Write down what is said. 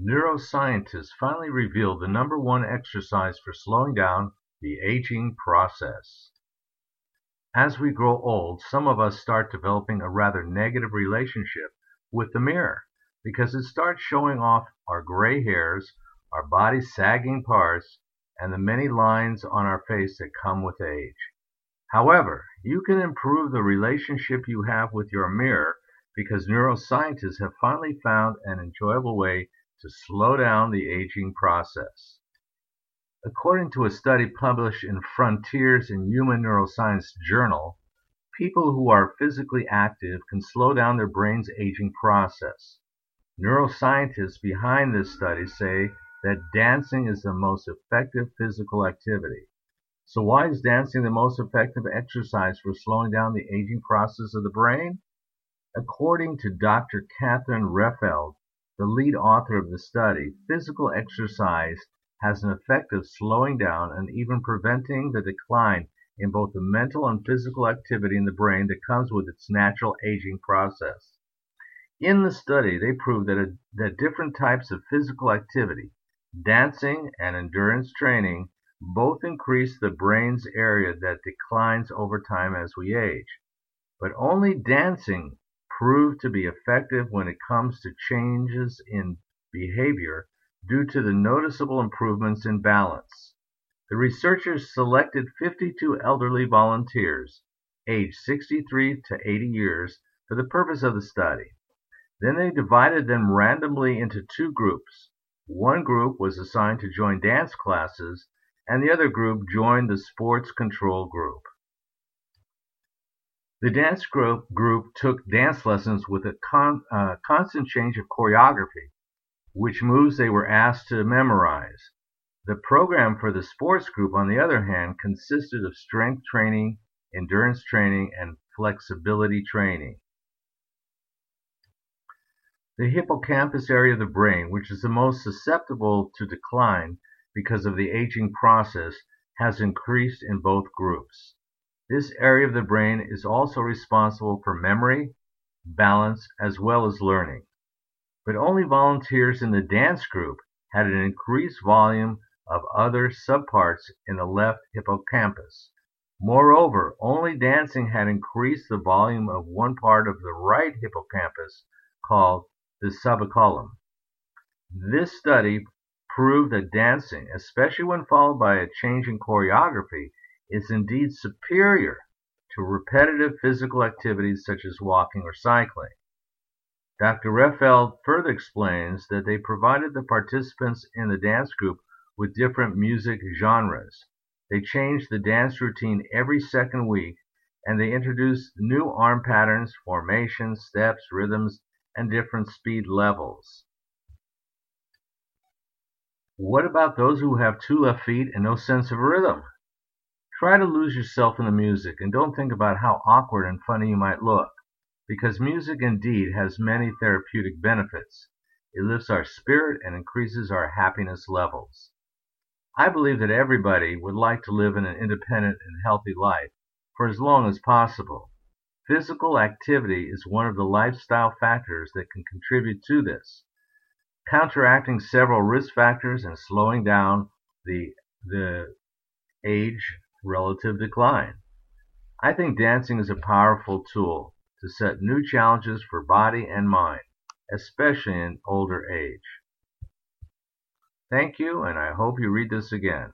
neuroscientists finally revealed the number one exercise for slowing down the aging process. As we grow old, some of us start developing a rather negative relationship with the mirror because it starts showing off our gray hairs, our body sagging parts, and the many lines on our face that come with age. However, you can improve the relationship you have with your mirror because neuroscientists have finally found an enjoyable way to slow down the aging process. According to a study published in Frontiers in Human Neuroscience Journal, people who are physically active can slow down their brain's aging process. Neuroscientists behind this study say that dancing is the most effective physical activity. So why is dancing the most effective exercise for slowing down the aging process of the brain? According to Dr. Catherine Rehfeld, the lead author of the study, physical exercise has an effect of slowing down and even preventing the decline in both the mental and physical activity in the brain that comes with its natural aging process. In the study, they proved that, a, that different types of physical activity, dancing and endurance training, both increase the brain's area that declines over time as we age. But only dancing proved to be effective when it comes to changes in behavior due to the noticeable improvements in balance. The researchers selected 52 elderly volunteers, aged 63 to 80 years, for the purpose of the study. Then they divided them randomly into two groups. One group was assigned to join dance classes, and the other group joined the sports control group. The dance group, took dance lessons with a uh, constant change of choreography, which moves they were asked to memorize. The program for the sports group, on the other hand, consisted of strength training, endurance training, and flexibility training. The hippocampus area of the brain, which is the most susceptible to decline because of the aging process, has increased in both groups. This area of the brain is also responsible for memory, balance, as well as learning. But only volunteers in the dance group had an increased volume of other subparts in the left hippocampus. Moreover, only dancing had increased the volume of one part of the right hippocampus called the subiculum. This study proved that dancing, especially when followed by a change in choreography, is indeed superior to repetitive physical activities such as walking or cycling. Dr. Rehfeld further explains that they provided the participants in the dance group with different music genres. They changed the dance routine every second week and they introduced new arm patterns, formations, steps, rhythms, and different speed levels. What about those who have two left feet and no sense of rhythm? Try to lose yourself in the music and don't think about how awkward and funny you might look, because music indeed has many therapeutic benefits. It lifts our spirit and increases our happiness levels. I believe that everybody would like to live in an independent and healthy life for as long as possible. Physical activity is one of the lifestyle factors that can contribute to this, counteracting several risk factors and slowing down the, the age relative decline. I think dancing is a powerful tool to set new challenges for body and mind, especially in older age. Thank you, and I hope you read this again.